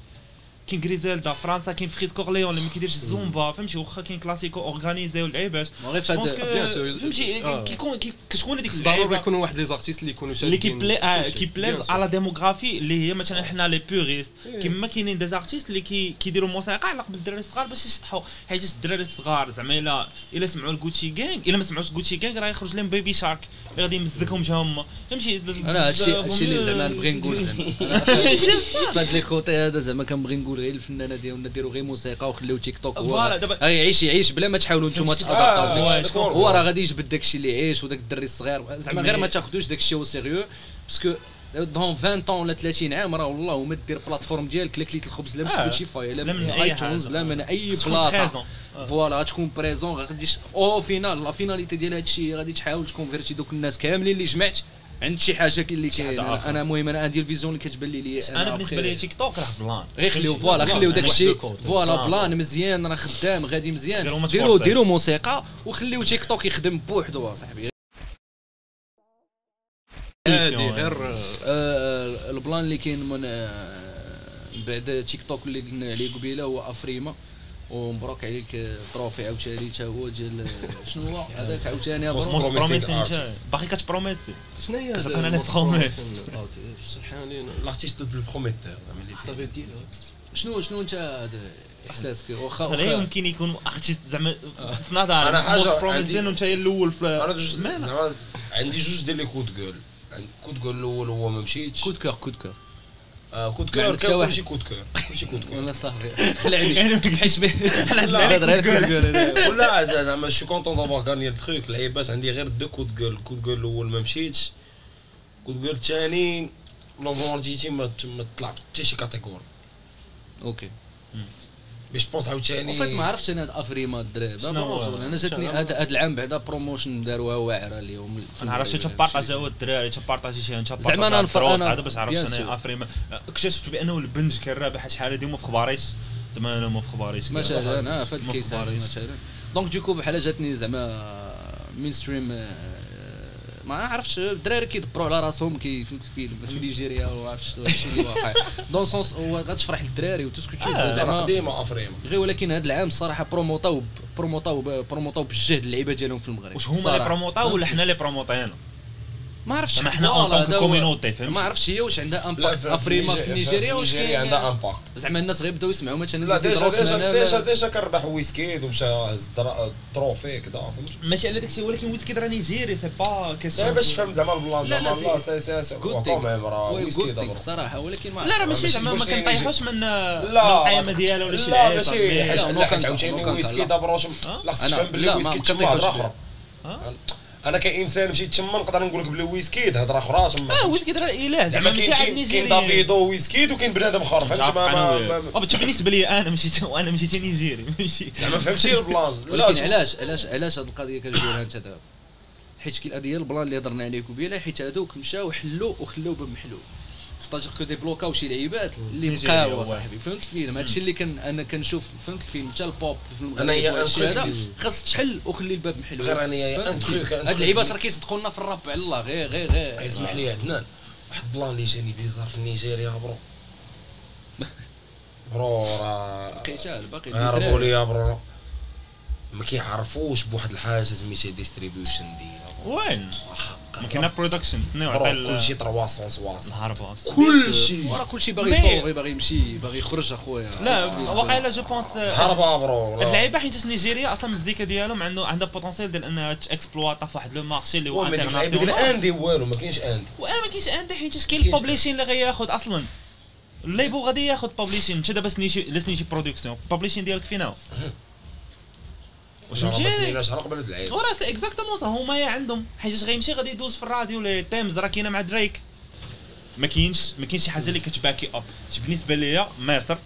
كاين غريزيلدا فرنسا كاين فريز كورليون اللي ما كيديرش الزومبا فهمتي واخا كاين كلاسيكو أورغانيزي Bien sûr. فهمتي. كيكون كي- كتكون هذيك ضروري يكونوا واحد les artistes اللي يكونوا اللي شادين qui plaît فهمتي؟ qui plaisent Bien sûr. على démographie اللي هي مثلا حنا لي بيغيست إيه. كيما كاينين des artistes اللي كي كيديروا موسيقى على قبل الدراري الصغار باش يشطحوا حيت الدراري الصغار زعما الا الا سمعوا الجوتشي جانج الا ما سمعوش الجوتشي جانج راه يخرج لهم Baby Shark اللي غادي يمزكهم جا هما فهمتي أنا هادشي هادشي اللي زعما نبغي نقول زعما في هاد les côtés هذا زعما كنبغي نقول غير الفنانة ديالنا ديروا غير موسيقى وخليو تيك توك هو voilà، دابا- غير يعيش يعيش بلا ما تحاولوا نتوما. تادابتاو آه،؟ هو راه غادي يجبد داكشي اللي يعيش وداك الدري الصغير زعما غير ما تاخذوش داكشي au sérieux parce que dans 20 ans ولا 30 عام راه والله ما دير plateforme ديالك لا كليت الخبز لا من آه. سبوتيفاي لا من ايتونز. لا من أي بلاصة. آه. voilà غتكون بريزون غاديش au final la finalité ديال هادشي غادي تحاول ت convertir دوك الناس كاملين اللي جمعت عند شي حاجة اللي كاين حاجة آخرى. أنا المهم أنا عندي ال vision اللي كتبان لي لي أنا بالنسبة لي تيك توك راه plan غير خليو؟ voilà. خليو أنا داك الشيء. voilà plan. مزيان راه خدام غادي مزيان ديروا ديروا موسيقى وخليو تيك توك يخدم بوحدو اصاحبي هادي غير آه، ال plan اللي كاين من آه، بعد تيك توك اللي قلنا عليه قبيلة هو أفريما ومبروك عليك آه، trophée عاوتاني تا هو ديال آه، شنو هو؟ هذاك عاوتاني انت. باقي كتبروميسي. شنو هي كتعطينا هذا les promesses. آه، شرحها لينا l'artiste le plus prometteur زعما اللي فيه. صافي دير شنو شنو انت احساسك واخا لا واخا يمكن يكون artiste زعما في نظري. most عندي- promising وانت الأول في أنا زعما عندي جوج ديال les coups de gueule كود كول الأول هو ما مشيتش. كود كور كود كور آه، كود ما كور. كلشي كود كور كلشي كود كور صافي لا عندي يعني ما كنحس به لا كور زعما شو كونتون دافوار غاني التخيك لعيبات عندي غير دو كود كول كود كول الأول ما مشيتش. كود كول الثاني لونفونتيتي ما طلع في حتى شي كاتيجوري أوكي. باش بونس عاوتاني. وفات ما عرفتش أنا افريما الدراري أنا جاتني هذا العام بعدا بروموشن داروها واعرة اليوم. أنا عرفت المغرب. تبارطاجيو الدراري تبارطاجي شي انت زعما أنا نفر- أنا- هذا باش عرفت أنا sûr. افريم اكتشفت بأنه البنج كان رابح شحال ما في خباريش زعما أنا ما في خباريش مثلا آه في هاد ما الكيس. مثلا دونك دوكو بحال جاتني زعما مين ستريم ما عرفتش الدراري كيدبروا على راسهم كي في الفيلم في نيجيريا وما عرفتش هادشي اللي واقع. دون سونس هو غتفرح للدراري وتسكت آه، زعما. زعما قديمة افريما غير ولكن هذا العام الصراحه بروموطاو بروموطاو بروموطاو بالجهد اللعيبة ديالهم في المغرب. واش هما اللي. بروموطاو ولا حنا اللي بروموطينا ما عرفتش حنا اون. كومينوتي فهمت ما عرفتش هي واش عندها امباكت في- افريما في في نيجي- نيجيريا واش نيجيريا كاين عندها امباكت زعما الناس غيبداو يسمعوا مثلا لا ديجا ديجا ديجا ديجا كربح ويسكيد ومشى هز درا- تروفي كذا فهمت ماشي على داكشي ولكن ويسكيد راه نيجيري سي با كيسيون لا باش تفهم زعما البلان لا، لا، زعما سي- لا سي سي وي ويسكيد good thing برو. صراحة ولكن ما لا راه ماشي زعما ما كنطيحوش من القيمه ديالها ولا شي لا ماشي حاجة عاوتاني نو كان- ويسكي لا. دابا؟ لا خصك تفهم بلي لا، ما- ويسكي ما تشم كنطيحوش هضره. أخرى؟ أنا كانسان مشيت تما نقدر نقول لك بلي ويسكيد هضره أخرى تما. آه ويسكيد راه اله زعما ماشي كاين عاد كاين نيجيري كاين دافيدو ويسكيد وكاين بنادم آخر فهمتي؟ ما بالنسبة لي أنا مشيت وأنا مشيت نيجيري ماشي. زعما فهمتي ال plan. ولكن علاش علاش علاش هذه القضية كتقولها أنت دابا؟ حيت كاين القضية ال plan اللي هضرنا عليه قبيله حيت هذوك مشاو حلوا وخلاو باب محلول c'est-à-dire que ديبلوكاو شي لعيبات اللي بقاو. صاحبي. فهمت الفيلم هادشي اللي كان أنا كنشوف فهمت الفيلم؟ حتى البوب في المغرب هذا. خاص تحل وخلي الباب محلول غير الفيلم؟ أن هاد. اللعيبات راه كيصدقوا لنا في الراب على الله. غير غير غير. اسمح لي يا عدنان. واحد ال plan اللي جاني bizarre في نيجيريا bro. bro راه قتال باقي هربوا لي bro. ما كيعرفوش بواحد الحاجة سميتها distribution ديالها وين؟ ما كاينة production سنيو عطا كلشي 360 الهربه كلشي. وراه كلشي باغي يصوفي باغي يمشي باغي يخرج أخويا. لا واقيلا je pense هربا bro هاد اللعيبة حيت نيجيريا أصلا المزيكا ديالهم عنده عندها potentiel ديال إنها تاكسبلواطا في واحد le marché اللي هو international indé والو ما كاينش indé. وأنا ما كاينش عندي حيت كاين ال publishing اللي غياخذ أصلا. ال label غادي ياخذ publishing انت دابا سنيشي لسني شي production ال publishing ديالك فين هو. واش شحال قبل هاد اللعيبه وراه c'est exactement هما يا عندهم. حيت غيمشي غادي يدوز في الراديو لي تيمز راه كاينة مع دريك. ما كاينش ما كاينش شي حاجة اللي كتباكي اب بالنسبة ليا مصر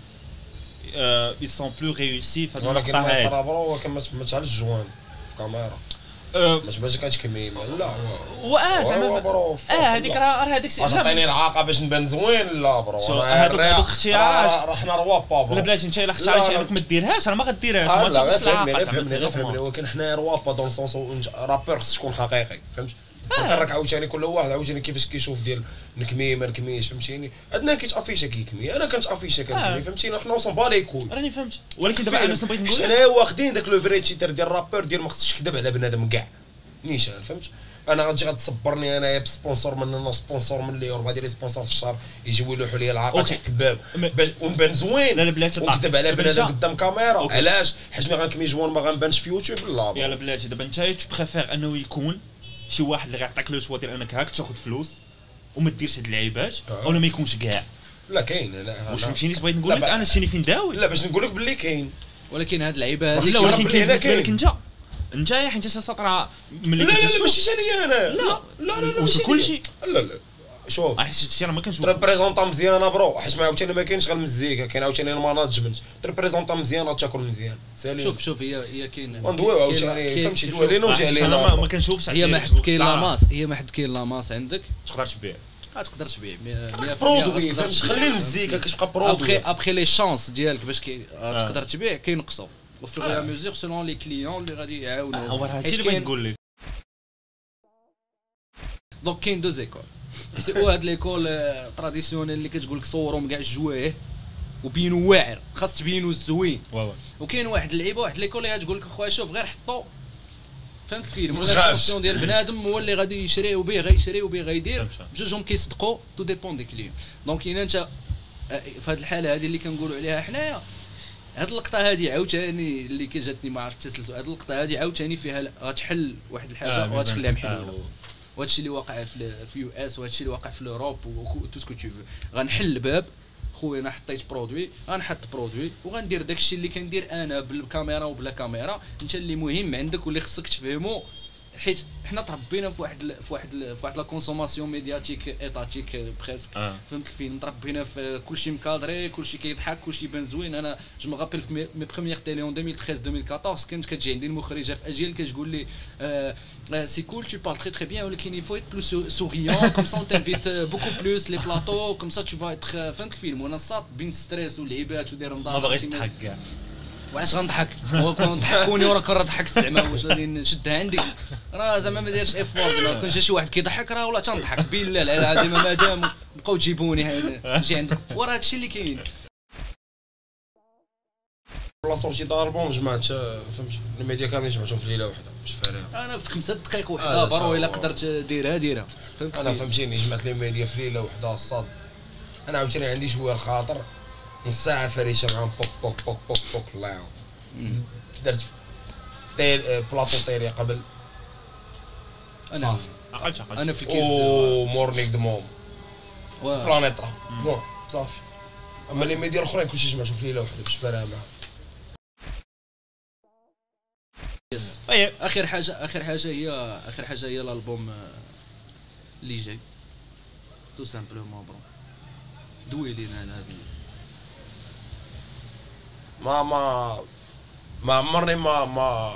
اي سون بلو ريوسي في هاد ولكن صرا برو ما تشعلش جوان في كاميرا ما تبانش كانش كميمه لا واه زعما آه هذيك راه راه هذاك الشيء عطيني العاقه باش نبان زوين لا برو الرياق- هادوك اختيارات. راه- حنا روابا برو لا بلاتي انت الا لا، اختاريتي. انك ما ديرهاش راه ما غديرهاش ما غير فهمني غير فهمني غير فهمني زعما. ولكن حنا روابا دون سونس رابور خص تكون حقيقي فهمت راك عاوتاني كل واحد عاوتاني كيفاش كيشوف ديال نكمي ما نكميش فهمتيني؟ عندنا كيتافيشا كيكمي أنا كنت افيشا آه. كنكمي فهمتيني؟ حنا وصل بالي كوي راني فهمت. ولكن دابا أنا شنو بغيت نقول؟ لك؟ حنا واخدين داك le vrai titre ديال ال rappeur ديال ما خصكش تكذب على بنادم كاع. نيشان فهمت؟ أنا غتجي غتصبرني انايا ب sponsor من هنا sponsor من اللي وربع ديال les sponsors في الشهر يجيو يلوحوا لي العاقه. تحت الباب. ما- باش ونبان زوين. لا لا بلاتي طاح. ونكذب على بنادم قدام كاميرا. علاش؟ حيت ملي غنكمي joint ما غنبانش في يوتيوب لا. يلا بلاتي دابا انت préfère أنه يكون شي واحد اللي غيعطيك le choix ديال انك هاك تاخذ فلوس وما ديرش هاد اللعيبات آه. ولا ما يكونش كاع. لا كاين أنا واش أنا- فهمتيني بغيت لا نقول لك أنا شتيني فين داوي. لا باش نقول لك باللي كاين. ولكن هاد اللعيبة لا ولكن كاين. بالنسبة لك. انت. انت حيت لا ملي لا لا ماشي جاني أنا. لا. لا لا لا وش ماشي كلشي؟ ليا. لا لا. شوف. حيت شتي راه ما كنشوف تريبريزونطا مزيانة bro. حيت ما عاوتاني ما كاينش غير المزيكا كاين عاوتاني ال management تريبريزونطا مزيانة تاكل مزيان. سالي شوف شوف هي هي كاين وندويو عاوتاني فهمتي شوف، دوا لينا. وجي علينا أنا ما-. كنشوفش هي ما حد كاين لا، لاماس هي ما حد كاين لاماس عندك؟ تقدر تبيع. غتقدر تبيع. 100% برودوي فهمتي؟ خلي المزيكا كتبقى ابخي برودوي ابخي لي شانس ديالك باش. تقدر تبيع كينقصوا وفي غير ميزور سولون لي كليون اللي غادي يعاونوا. هو هادشي اللي بغيت نقول لك. دونك كاين دو زيكول سي هاد ليكول تراديسيونيل اللي كتقول لك صورهم كاع الجوايه وبينوا واعر خاص تبينوا زوين واو وكاين واحد اللعيبة واحد l'école اللي غتقول لك أخويا شوف غير حطو. فهمت الفيلم؟ ولا تخافش. ال fonction ديال بنادم هو اللي غادي يشري وبيه غيشري وبيه غيدير. بجوجهم كيصدقوا tout dépend des clients donc إلا أنت آه، في هذه الحالة هذه اللي كنقولوا عليها حنايا هاد اللقطة هذه عاوتاني اللي كجاتني ما عرفت التسلسل هاد اللقطة هذه عاوتاني فيها غتحل واحد الحاجة آه، وغتخليها آه، محلوله وهادشي اللي واقع في في US وهادشي اللي واقع في ال Europe و tout ce que tout غنحل الباب خويا أنا حطيت produit غنحط produit وغندير داكشي اللي كندير أنا بالكاميرا وبلا كاميرا. أنت اللي مهم عندك واللي خصك تفهمو. حيت حنا تربينا في واحد في واحد في واحد la consommation médiatique étatique presque. آه. فهمت الفيلم؟ تربينا في كلشي مكادري كلشي كيضحك كلشي يبان زوين. أنا je me rappelle في mes- mes premières télés en 2013 2014 كانت كتجي عندي المخرجة في اجيال كتقول لي c'est cool tu parles très très bien ولكن comme ça on t'invite euh, beaucoup plus les plateaux comme ça tu vas être euh, فهمت الفيلم؟ وأنا صات بين stress واللعيبات وداير نضال ما باغيش تضحك كاع وعلاش غنضحك؟ هو كون ضحكوني وراه راه ضحكت زعما. واش غادي نشدها عندي؟ راه زعما ما دايرش effort زعما كون جا شي واحد كيضحك راه ولا تنضحك. بالله العظيم مادام بقاو تجيبوني نجي عندك. وراه هادشي اللي كاين. la sortie d'album جمعت فهمتي؟ الميديا كاملين جمعتهم في ليلة واحدة باش فارغ أنا في خمسة دقائق آه، وحدة برو إلا. قدرت ديرها ديرها. فهمت؟ أنا فهمتيني جمعت les médias في ليلة وحده الصاد أنا عاوتاني عندي شوية الخاطر. نص ساعه فريشة معاهم بوك بوك بوك بوك بوك الله يعاون درت طير آه، بلاطو طيري قبل. صافي. عقلت عقلت أنا في الكيس أو مورنينغ دو موم. واه. بلانيت راب بون صافي. أما لي ميديا الأخرين كلشي جمعتهم في ليله واحدة باش فارغ معاهم. طيب. آخر حاجة آخر حاجة هي آخر حاجة هي الألبوم آه، اللي جاي. tout simplement bro دوي لينا على هذه ما ما ما عمرني ما ما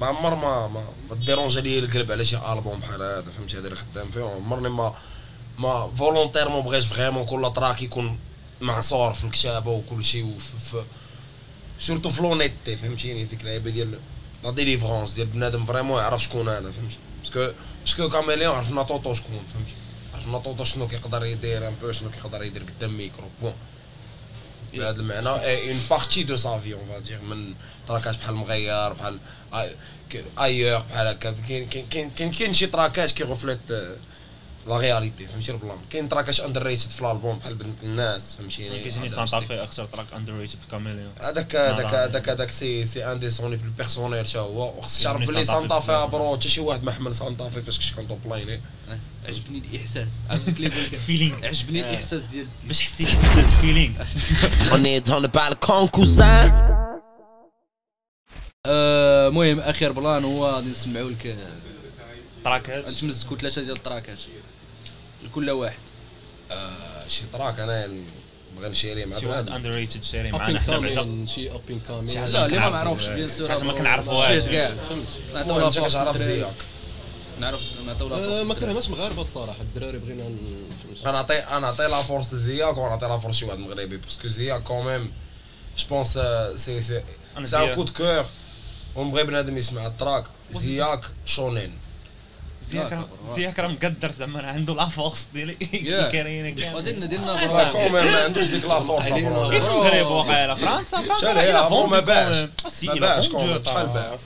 ما عمر ما ما ما ديرونجا القلب على شي ألبوم بحال هذا فهمتي؟ هذا اللي خدام فيه. عمرني ما ما volontairement بغيت vraiment كل track يكون معصور في الكتابة وكل شيء surtout في l'unité فهمتيني؟ ديك اللعيبة ديال la délivrance ديال بنادم vraiment يعرف شكون أنا فهمتي؟ parce que parce que Caméléon عرفنا طوطو شكون فهمتي؟ عرفنا طوطو شنو كيقدر يدير un peu شنو كيقدر يدير قدام micro bon بهذا المعنى. une partie de ça في on va dire من تراكات بحال مغير بحال ailleurs بحال هكا. كاين كاين كاين شي تراكات reflètent la réalité فهمتي ال plan. كاين تراكات underrated في الألبوم بحال بنت الناس فهمتيني كيجيني سانتا في أكثر track underrated في Caméléon هذاك لا، هذاك. هذاك هذاك c'est c'est un des sons les plus personnels حتى هو. وخصك تعرف بلي سانتا في سانتا في بزاف. bro حتى شي واحد ما حمل سانتا في فاش كنت توب لايني آه، عجبني الإحساس. عرفت لي Feeling. عجبني آه. الإحساس ديال باش حسيت ال feeling le balcon, cousin. آه، المهم اخر plan هو غادي نسمعوا لك تراكات نتمزكوا ثلاثة ديال التراكات لكل واحد. آه، شي track أنا بغا نشيري مع شي واحد اندر ريتد ابين معنا. حنا بعدا كامين شي ابين كامين شي حاجة لا اللي ما معروفش آه، بيان سور حاجة ما كنعرفوهاش. كاع فهمت. نعطيو للدراري. زياك نعرف نعطيو لها آه، فرصه ما. كرهناش مغاربه الصراحه الدراري بغينا ن- فهمت غنعطي غنعطي لا فورس لزياك ونعطي لا فورس شي واحد مغربي. باسكو زياك كوميم جو بونس سي سي سي ان. كو دو كور ونبغي بنادم يسمع التراك زياك شونين زياك راه- زياك راه مقدر زعما راه عنده لا فورس ديالي يا. كاينين كامل ودينا دينا لا برا ما عندوش ديك لا فورس في المغرب واقيلا فرنسا فرنسا هي؟ إلا هو فوندو ما باعش. آه، ما باعش. شحال باع؟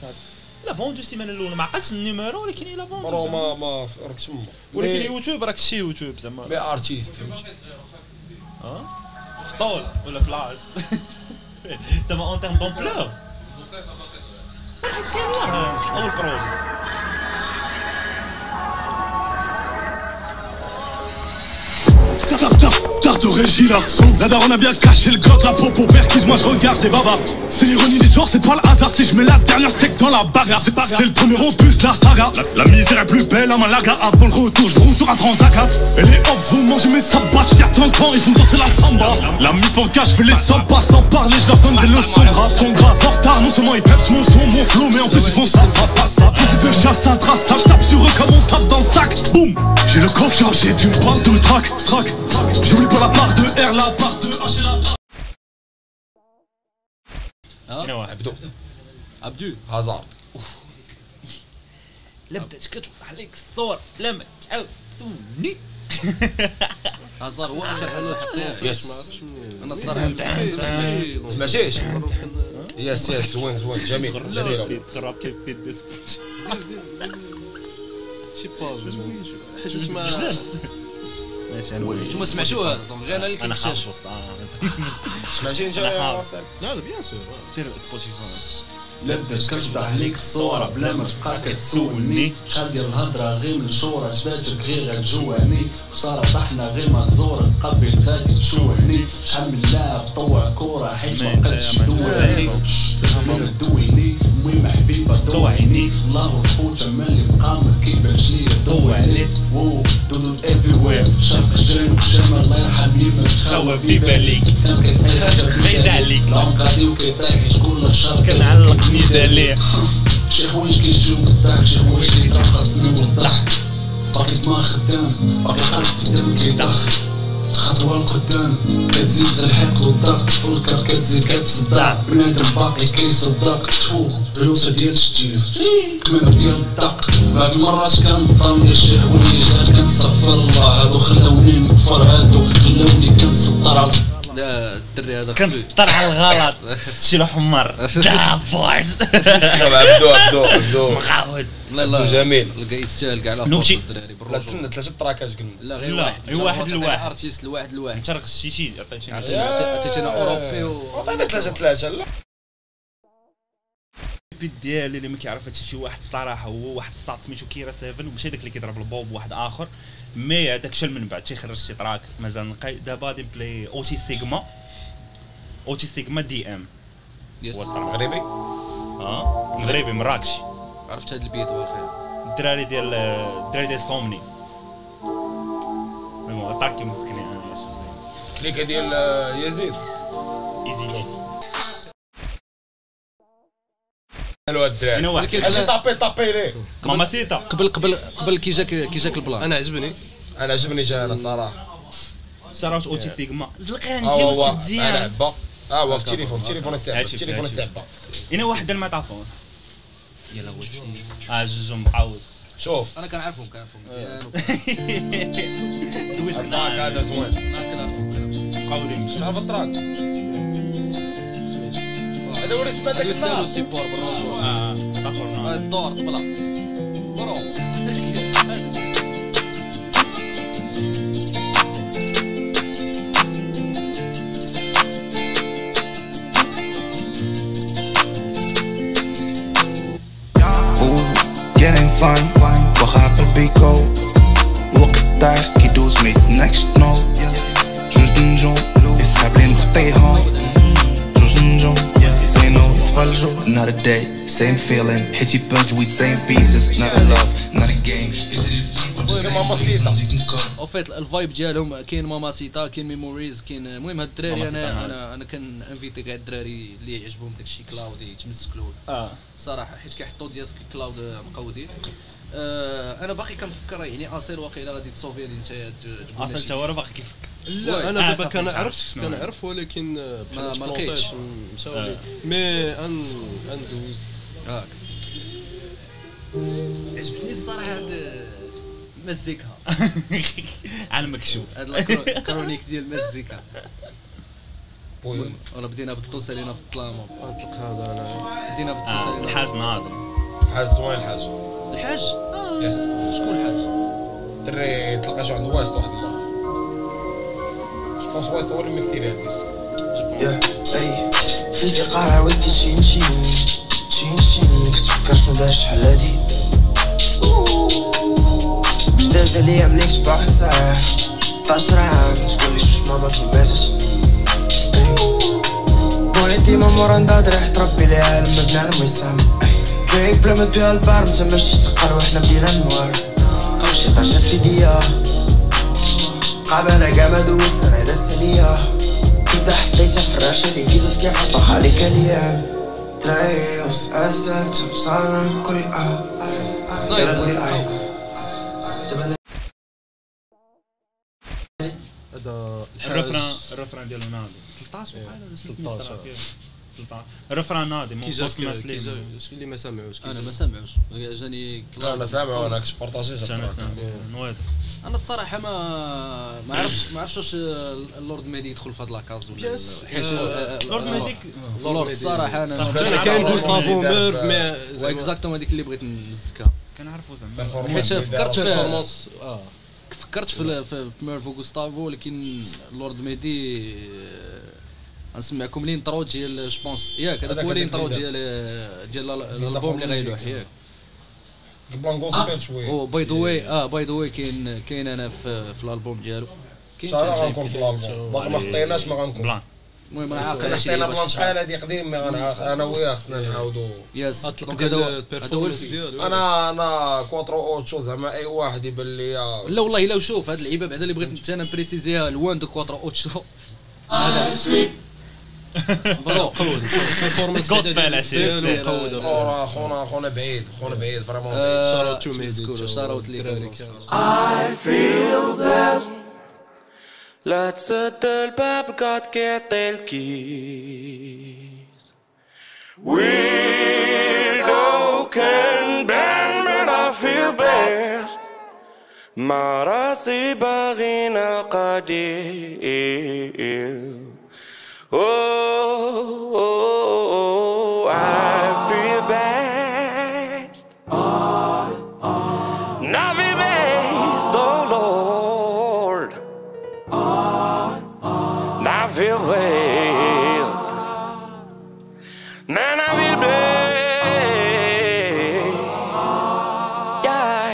لا فوندو السيمانه الاولى ما عقلتش النيميرو ولكن إلا فوندو برو. ما ما راك تما ولكن يوتيوب راك شي يوتيوب زعما مي ارتيست فهمتي آه فطول ولا فلاش؟ تما اون تيرم دومبلور هادشي اول بروجي Stop, stop. La daronne a bien caché le goth, la popo perquise, moi je regarde des babas. C'est l'ironie du sort, c'est pas le hasard. Si je mets la dernière steak dans la bagarre C'est pas c'est le premier opus de la saga. La, misère est plus belle à Malaga. Avant le retour, je roule sur un transat Et les hops vont manger mes sabbats, j'y attends quand ils font danser la samba. La mif en cache, je fais les samba sans parler, je leur donne des leçons graves Sont graves en retard, non seulement ils peps mon son, mon flow Mais en plus ils font ça, pas pas ça. Fusil de chasse, un traçage, tape sur eux comme on tape dans le sac. Boum! J'ai le coffre chargé d'une balle de trac, trac, trac Pas la part de R, la part de H et la هنا واحد عبدو عبدو هازارد بدات كتوضح عليك الصور لا ما تعاود تسولني هازار هو اخر حاجة شفتها يس أنا الصراحه ما سمعتيش يس يس زوين زوين جميل جميل تراب كيف في الديس شي باج حاجة اسمها أنا نتوما سمعتوها؟ دونك غير أنا اللي أنا كنكتشف. سمعتي انت لا بيان سور سير سبوتيفاي. لبدات كتوضح عليك الصورة بلا ما تبقى كتسولني شحال ديال الهضرة غير من شورة جباتك غير غتجوعني خسارة طحنا غير ما الزورة قبل غادي تشوهني. شحال من لاعب طوع كورة حيت ما بقاتش دواني من دويني. المهم حبيبة دوعيني الله الفوت مالي بقى ما كيبانش ليا دوعني وو دودو وير شرق جنوب الشمال الله يرحم يمك خاوة بيباليك كان حاجة بعيد عليك. غادي وكيطيح شكون الشر كنعلق ميدا ليه شي حوايج كيجيو بالضحك شي حوايج كيترخصني والضحك باقي ما خدام باقي خلف الدم كيطخ خطوة لقدام كتزيد غير الحقد والضغط فولكر كتزيد كتصدع بنادم باقي كيصدق شوف العوسة ديال الشتيف كمامة ديال الدق بعد مرات كنضم ديال شي حوايج عاد كنستغفر الله. هادو خلاوني نكفر هادو خلاوني كنسطر. على لا، الدري هذا كنسطر على الغلط. شي حمر شوف عبدو عبدو عبدو. مقاود لا لا جميل. لقى يستاهل كاع لا نوبتي. الدراري لا بالرجوع تسنى ثلاثة تراكات قلنا. لا غير لا، واحد. غير واحد لواحد. أرتيست لواحد لواحد. انت راه شي شي. عطيتينا اوروبي و عطينا ثلاثة ثلاثة. لا. البيت ديالي اللي ما كيعرف هادشي شي واحد الصراحه هو واحد الساط سميتو كيرا 7 وماشي داك اللي كيضرب البوب واحد آخر. mais هذاك شال من بعد تيخرج شي track مازال نقي. دابا غادي ن play أوتي سيغما. أوتي سيغما DM. Yes. مغربي آه مغربي مراكشي. عرفت هذا البيت واخا. الدراري ديال الدراري ديال سومني. المهم ال track كيمزكني أنا شخصيا كليكة ديال آه، يزيد. حلو الدراري. أنا واحد. ولكن أجي أنا- طابي طابي ليه؟ ماما سيتا. قبل قبل قبل كي جاك كي جاك البلان. أنا عجبني. أنا عجبني جا أنا صراحة صراحة اوتي سيغما زلقان جي هو وسط أنا مزيان عبا ها هو في التليفون في التليفون السعبه التليفون. السعبه إنا واحد الميتافون. يلا واش آه جوج مقاود شوف. أنا كنعرفهم كنعرفهم مزيان. دويت التراك هذا زوين. ما كنعرفهم كنعرفهم. مقاودين شعرف التراك هذا هو اللي سمعت داك هادو يسالوا النهار سيبور بالرجوع آه اخر هذا الدور طبلا يصفلجو Not a day, same feeling. حيت يبانز with same pieces. Not a love, not a game. ماما سيتا أو فيت الفايب ديالهم كاين ماما سيتا كاين ميموريز كاين المهم هاد الدراري أنا. أنا أنا كان انفيتي كاع الدراري اللي يعجبهم داك الشيء كلاود. يتمسكلو آه. صراحة حيت كيحطوا دياسك كلاود مقودين. آه أنا باقي كنفكر يعني اصيل واقيلا غادي تصوفي هذه انت تقول أصلا حتى هو باقي كيفكر لا أنا آه، دابا كنعرف. كنعرف ولكن ما- بحال ما لقيتش. تبلونطيت، مشاولي. مي ان أندوز. هاك عجبتني الصراحة هاد مزيكا. على المكشوف. هاد الكرونيك ديال المزيكا ولا بدينا بالطوس علينا في الظلام نطلق هذا أنا. بدينا في الطوس آه علينا الحاج ناظم. حاج زوين الحاج الحاج؟ يس. شكون الحاج؟ دري تلقى شي عند واسط واحد المره جو بونس واسط هو اللي ميكسي ليه الديسك يا أي. فيدي قارع ويسكي تشين تشين تشين تشين كتفكر شنو دار شحال هادي؟ واش داز عليا منيك صباح الساعة 12 عام؟ تقولي شوش ماما كي ماتت. بويا ديما مورا ندادر ريحة ربي العالم ما بنادم جايك بلا ما تبيع البار نتا ماشي تقال وحنا بدينا النوار. قرشي طاشات في ديا. قابلة كاع ما دوزت أنا دازت عليا كدا حطيتها في اللي كيدوز كيف طاح عليك الأيام ترايوس أسد بصارة كل آه. يلا قولي آه هذا الرفران الرفران ديالو ناضي 13 بحال ولا 13 13 13 الرفران ناضي كي مو وصل الناس جاك شكون اللي ما سامعوش كي أنا؟ ما سامعوش جاني لا أنا سامع وأنا كنت بارطاجي أنا نويض أنا الصراحة ما ما عرفتش ما عرفتش واش اللورد ميدي يدخل في هاد لاكاز ولا Yes. حيت آه، لورد ميديك اللورد الصراحة أنا صراحة. كاين غوستافو اللي ميرف مي اكزاكتومون هذيك اللي بغيت نمزكها. كنعرفو زعما. حيت فكرت في آه. فكرت في في في ميرفو غوستافو ولكن اللورد ميدي آه، غنسمعكم ال intro ديال جوبونس ياك هذاك هو ال intro ديال ديال الالبوم اللي غيلوح. ياك. plan gospel شوية. هو by the way آه by the way كاين كاين أنا في في الالبوم ديالو. كاين جاي- غنكون في الالبوم باقي ما حطيناش ما غنكون. plan. المهم أنا عاقل حطينا plan شحال هادي قديم أنا وياه خصنا نعاودو. Yes أنا أنا cuatro ocho زعما أي واحد يبان لي لا والله إلا وشوف هاد اللعيبه بعدا اللي بغيت أنا بريسيزيها الوان دو كواترو اوتشو برو. ديالو مقودة خونا خونا خونا بعيد خونا بعيد فريمون بعيد شاروت تو تمسكوا، شاروت ليكم. الدراري كامل. لا تسد الباب قد كيعطي الكيس Weirdo can bend but I feel best مع راسي باغينا قديم Oh oh oh, oh, oh, oh I feel best. Now we praise oh Lord. I feel praise. Man, I feel praise. Yeah,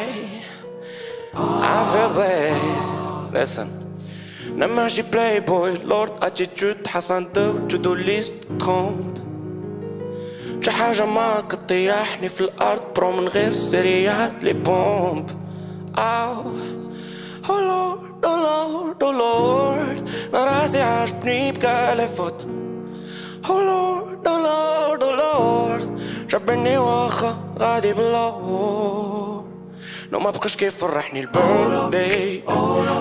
I feel blessed. Listen. ماشي بلاي بوي لورد اتيتيود حسن تو تو دو ليست كومب شي حاجة ما تطيحني في الأرض برو من غير سريات لي بومب. أو Oh Lord, oh Lord, oh Lord. أنا راسي عاجبني بقى لفوت Oh Lord, oh Lord, oh Lord. جبرني واخا غادي باللور لو ما بقاش كيف فرحني البيرثداي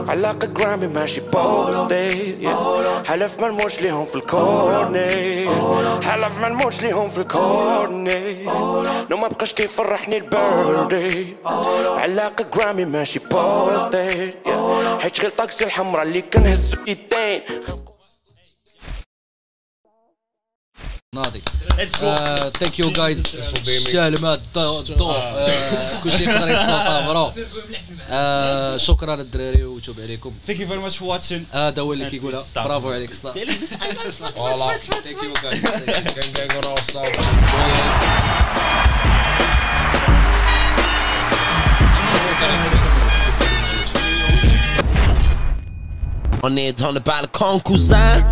علاقة جرامي ماشي بوستي حلف ما نموتش ليهم في الكورني حلف ما نموتش ليهم في الكورني لو ما بقاش كيف فرحني البيرثداي علاقة جرامي ماشي بوستي حيت شغل طاكسي الحمرا اللي كنهزو ايدين ناضي. ليتس جو ثانك يو جايز الشالمات الضوء كلشي يقدر يتصل برو آه، شكرا للدراري وتوب عليكم. ثانك يو فيري ماتش فور واتشين هذا هو اللي كيقولها. برافو عليك ستا فوالا ثانك يو جايز On est dans le balcon, cousin.